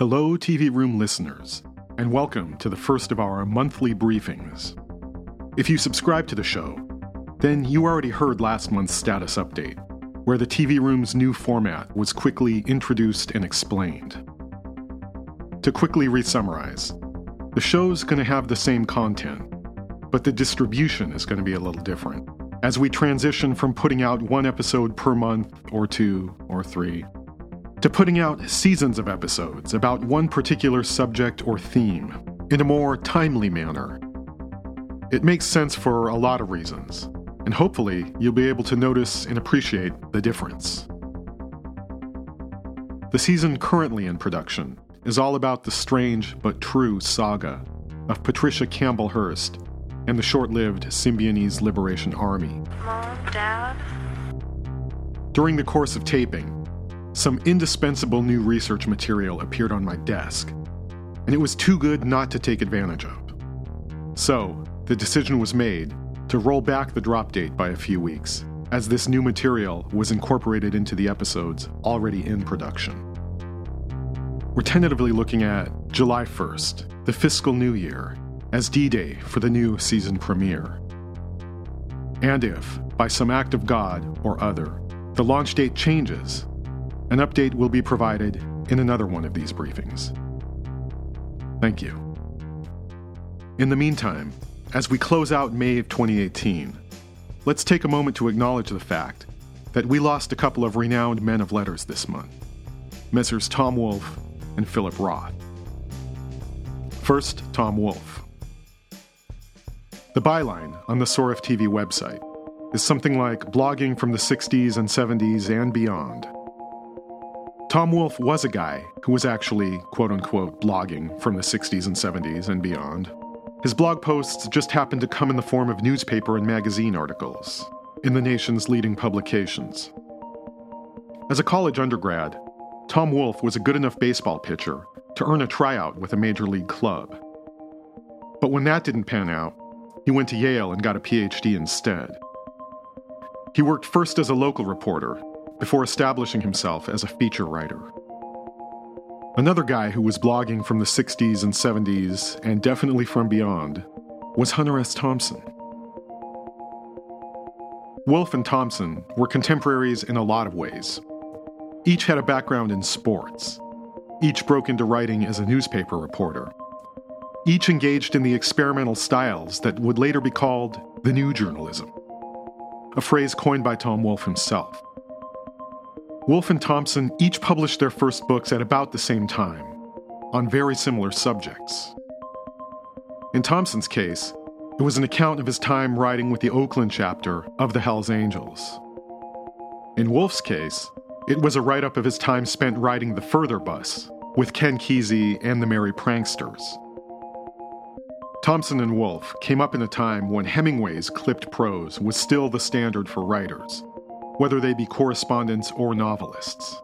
Hello, TV Room listeners, and welcome to the first of our monthly briefings. If you subscribe to the show, then you already heard last month's status update, where the TV Room's new format was quickly introduced and explained. To quickly resummarize, the show's going to have the same content, but the distribution is going to be a little different as we transition from putting out one episode per month or two or three to putting out seasons of episodes about one particular subject or theme in a more timely manner. It makes sense for a lot of reasons, and hopefully you'll be able to notice and appreciate the difference. The season currently in production is all about the strange but true saga of Patricia Campbell Hearst and the short lived Symbionese Liberation Army. Mom, Dad? During the course of taping, some indispensable new research material appeared on my desk, and it was too good not to take advantage of. So, the decision was made to roll back the drop date by a few weeks, as this new material was incorporated into the episodes already in production. We're tentatively looking at July 1st, the fiscal new year, as D Day for the new season premiere. And if, by some act of God or other, the launch date changes, an update will be provided in another one of these briefings. Thank you. In the meantime, as we close out May of 2018, let's take a moment to acknowledge the fact that we lost a couple of renowned men of letters this month Messrs. Tom Wolfe and Philip Roth. First, Tom Wolfe. The byline on the Soref TV website is something like blogging from the 60s and 70s and beyond. Tom Wolfe was a guy who was actually, quote unquote, blogging from the 60s and 70s and beyond. His blog posts just happened to come in the form of newspaper and magazine articles in the nation's leading publications. As a college undergrad, Tom Wolfe was a good enough baseball pitcher to earn a tryout with a major league club. But when that didn't pan out, he went to Yale and got a PhD instead. He worked first as a local reporter before establishing himself as a feature writer. Another guy who was blogging from the 60s and 70s, and definitely from beyond, was Hunter S. Thompson. Wolfe and Thompson were contemporaries in a lot of ways. Each had a background in sports. Each broke into writing as a newspaper reporter. Each engaged in the experimental styles that would later be called the new journalism, a phrase coined by Tom Wolfe himself. Wolfe and Thompson each published their first books at about the same time, on very similar subjects. In Thompson's case, it was an account of his time writing with the Oakland chapter of the Hells Angels. In Wolfe's case, it was a write up of his time spent riding the Further Bus with Ken Kesey and the Merry Pranksters. Thompson and Wolfe came up in a time when Hemingway's clipped prose was still the standard for writers whether they be correspondents or novelists.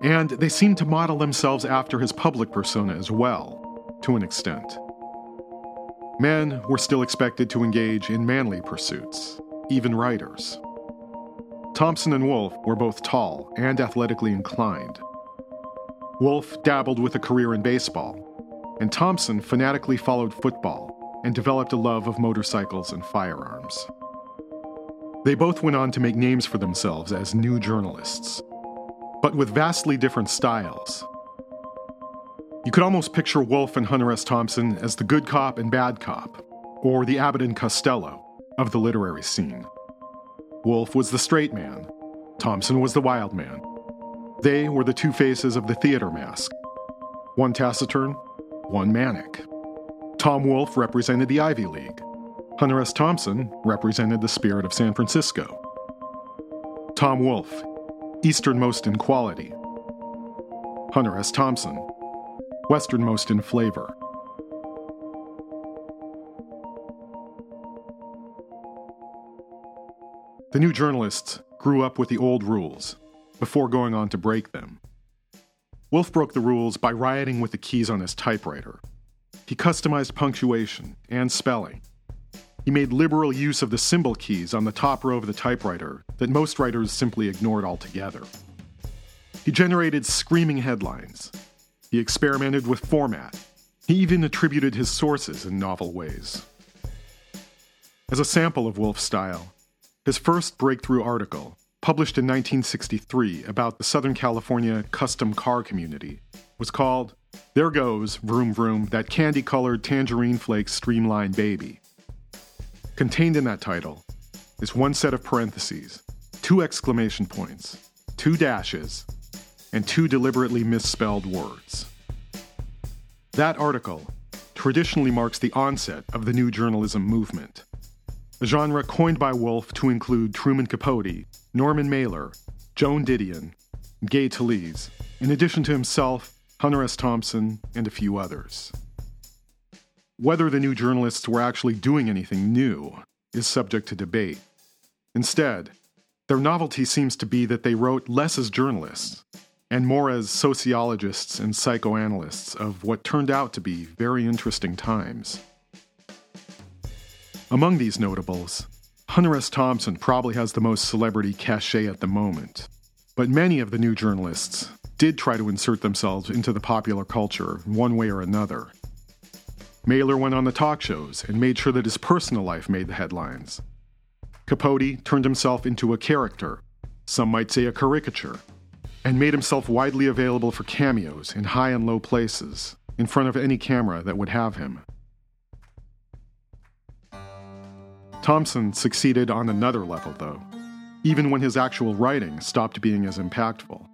And they seem to model themselves after his public persona as well, to an extent. Men were still expected to engage in manly pursuits, even writers. Thompson and Wolfe were both tall and athletically inclined. Wolfe dabbled with a career in baseball, and Thompson fanatically followed football and developed a love of motorcycles and firearms. They both went on to make names for themselves as new journalists, but with vastly different styles. You could almost picture Wolfe and Hunter S. Thompson as the good cop and bad cop, or the Abbott and Costello of the literary scene. Wolfe was the straight man, Thompson was the wild man. They were the two faces of the theater mask one taciturn, one manic. Tom Wolfe represented the Ivy League, Hunter S. Thompson represented the spirit of San Francisco. Tom Wolfe, easternmost in quality. Hunter S. Thompson, westernmost in flavor. The new journalists grew up with the old rules before going on to break them. Wolfe broke the rules by rioting with the keys on his typewriter. He customized punctuation and spelling he made liberal use of the symbol keys on the top row of the typewriter that most writers simply ignored altogether. He generated screaming headlines. He experimented with format. He even attributed his sources in novel ways. As a sample of Wolfe's style, his first breakthrough article, published in 1963 about the Southern California custom car community, was called There Goes, Vroom Vroom, That Candy Colored Tangerine Flake Streamline Baby. Contained in that title is one set of parentheses, two exclamation points, two dashes, and two deliberately misspelled words. That article traditionally marks the onset of the new journalism movement, a genre coined by Wolfe to include Truman Capote, Norman Mailer, Joan Didion, Gay Talese, in addition to himself, Hunter S. Thompson, and a few others. Whether the new journalists were actually doing anything new is subject to debate. Instead, their novelty seems to be that they wrote less as journalists and more as sociologists and psychoanalysts of what turned out to be very interesting times. Among these notables, Hunter S. Thompson probably has the most celebrity cachet at the moment, but many of the new journalists did try to insert themselves into the popular culture one way or another. Mailer went on the talk shows and made sure that his personal life made the headlines. Capote turned himself into a character, some might say a caricature, and made himself widely available for cameos in high and low places, in front of any camera that would have him. Thompson succeeded on another level, though, even when his actual writing stopped being as impactful.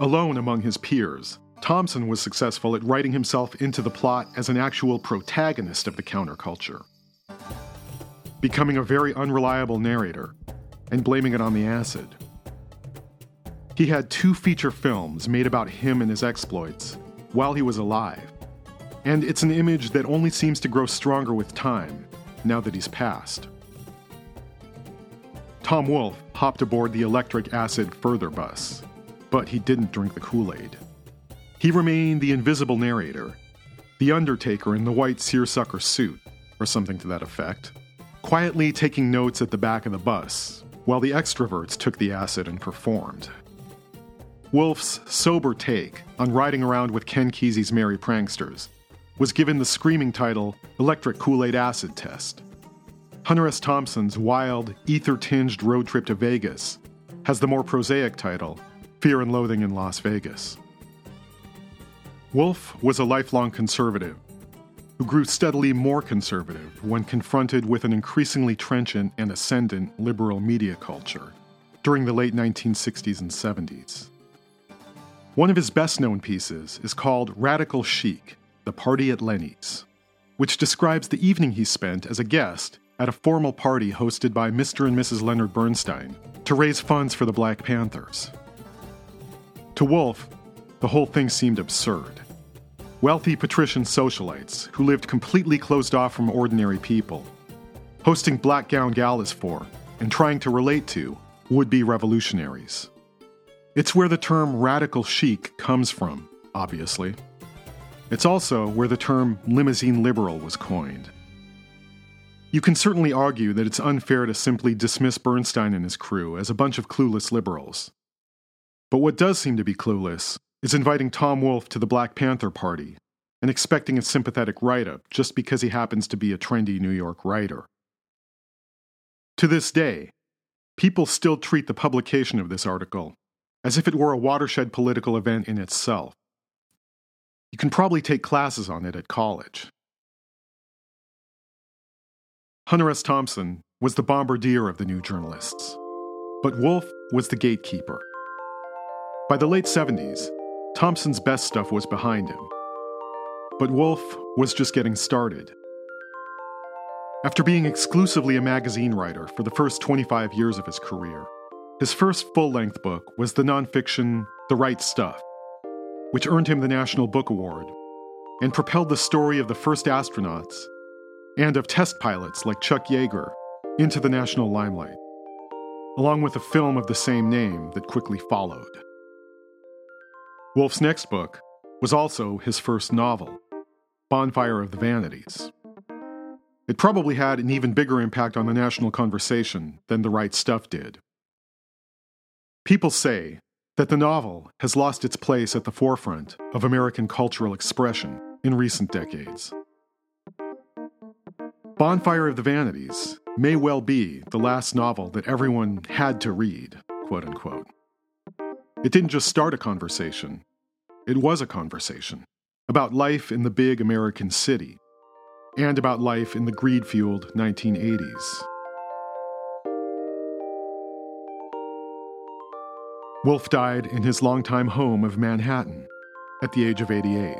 Alone among his peers, Thompson was successful at writing himself into the plot as an actual protagonist of the counterculture, becoming a very unreliable narrator and blaming it on the acid. He had two feature films made about him and his exploits while he was alive, and it's an image that only seems to grow stronger with time now that he's passed. Tom Wolfe hopped aboard the electric acid further bus, but he didn't drink the Kool Aid. He remained the invisible narrator, the undertaker in the white seersucker suit, or something to that effect, quietly taking notes at the back of the bus, while the extroverts took the acid and performed. Wolfe's sober take on riding around with Ken Kesey's Merry Pranksters was given the screaming title Electric Kool Aid Acid Test. Hunter S. Thompson's wild, ether tinged road trip to Vegas has the more prosaic title Fear and Loathing in Las Vegas. Wolfe was a lifelong conservative who grew steadily more conservative when confronted with an increasingly trenchant and ascendant liberal media culture during the late 1960s and 70s. One of his best known pieces is called Radical Chic The Party at Lenny's, which describes the evening he spent as a guest at a formal party hosted by Mr. and Mrs. Leonard Bernstein to raise funds for the Black Panthers. To Wolfe, the whole thing seemed absurd. Wealthy patrician socialites who lived completely closed off from ordinary people, hosting black gown galas for and trying to relate to would be revolutionaries. It's where the term radical chic comes from, obviously. It's also where the term limousine liberal was coined. You can certainly argue that it's unfair to simply dismiss Bernstein and his crew as a bunch of clueless liberals. But what does seem to be clueless is inviting Tom Wolfe to the Black Panther Party and expecting a sympathetic write up just because he happens to be a trendy New York writer. To this day, people still treat the publication of this article as if it were a watershed political event in itself. You can probably take classes on it at college. Hunter S. Thompson was the bombardier of the new journalists, but Wolfe was the gatekeeper. By the late 70s, Thompson's best stuff was behind him, but Wolfe was just getting started. After being exclusively a magazine writer for the first 25 years of his career, his first full length book was the nonfiction The Right Stuff, which earned him the National Book Award and propelled the story of the first astronauts and of test pilots like Chuck Yeager into the national limelight, along with a film of the same name that quickly followed. Wolfe's next book was also his first novel, Bonfire of the Vanities. It probably had an even bigger impact on the national conversation than The Right Stuff did. People say that the novel has lost its place at the forefront of American cultural expression in recent decades. Bonfire of the Vanities may well be the last novel that everyone had to read, quote unquote. It didn't just start a conversation, it was a conversation about life in the big American city and about life in the greed fueled 1980s. Wolfe died in his longtime home of Manhattan at the age of 88.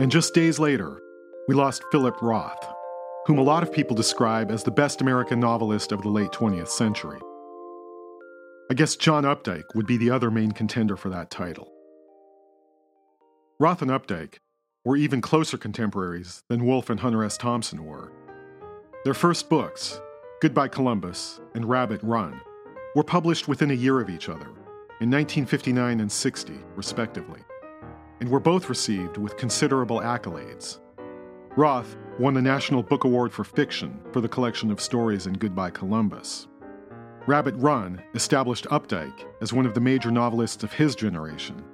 And just days later, we lost Philip Roth, whom a lot of people describe as the best American novelist of the late 20th century. I guess John Updike would be the other main contender for that title. Roth and Updike were even closer contemporaries than Wolfe and Hunter S. Thompson were. Their first books, Goodbye Columbus, and Rabbit Run were published within a year of each other, in 1959 and 60, respectively, and were both received with considerable accolades. Roth won the National Book Award for Fiction for the collection of stories in Goodbye Columbus. Rabbit Run established Updike as one of the major novelists of his generation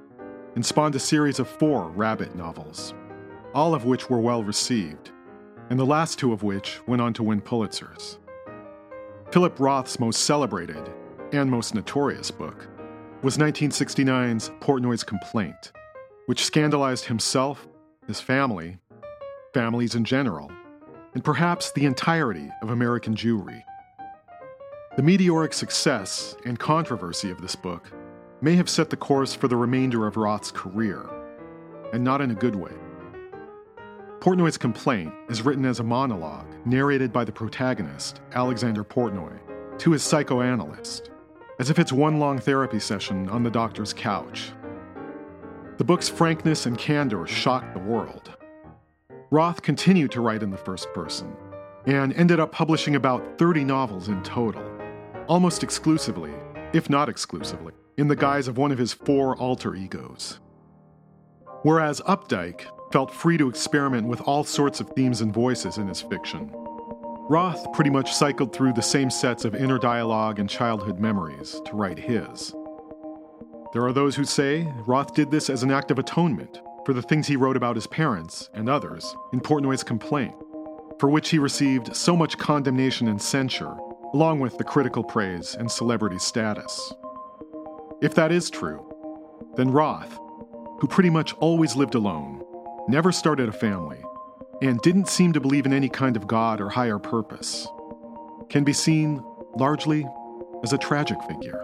and spawned a series of four Rabbit novels, all of which were well received, and the last two of which went on to win Pulitzers. Philip Roth's most celebrated and most notorious book was 1969's Portnoy's Complaint, which scandalized himself, his family, families in general, and perhaps the entirety of American Jewry. The meteoric success and controversy of this book may have set the course for the remainder of Roth's career, and not in a good way. Portnoy's complaint is written as a monologue narrated by the protagonist, Alexander Portnoy, to his psychoanalyst, as if it's one long therapy session on the doctor's couch. The book's frankness and candor shocked the world. Roth continued to write in the first person and ended up publishing about 30 novels in total, almost exclusively, if not exclusively, in the guise of one of his four alter egos. Whereas Updike felt free to experiment with all sorts of themes and voices in his fiction. Roth pretty much cycled through the same sets of inner dialogue and childhood memories to write his. There are those who say Roth did this as an act of atonement for the things he wrote about his parents and others in Portnoy's complaint, for which he received so much condemnation and censure, along with the critical praise and celebrity status. If that is true, then Roth, who pretty much always lived alone, never started a family, and didn't seem to believe in any kind of God or higher purpose, can be seen largely as a tragic figure.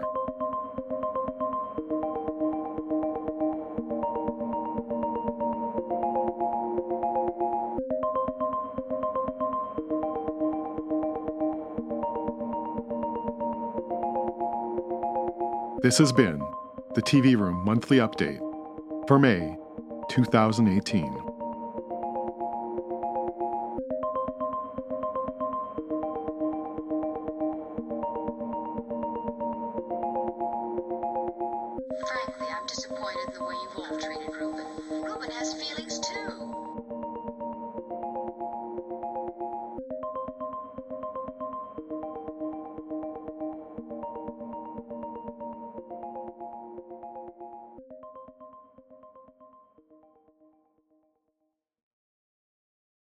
This has been the TV Room Monthly Update for May 2018. Frankly, I'm disappointed in the way you've all treated Reuben. Reuben has feelings too.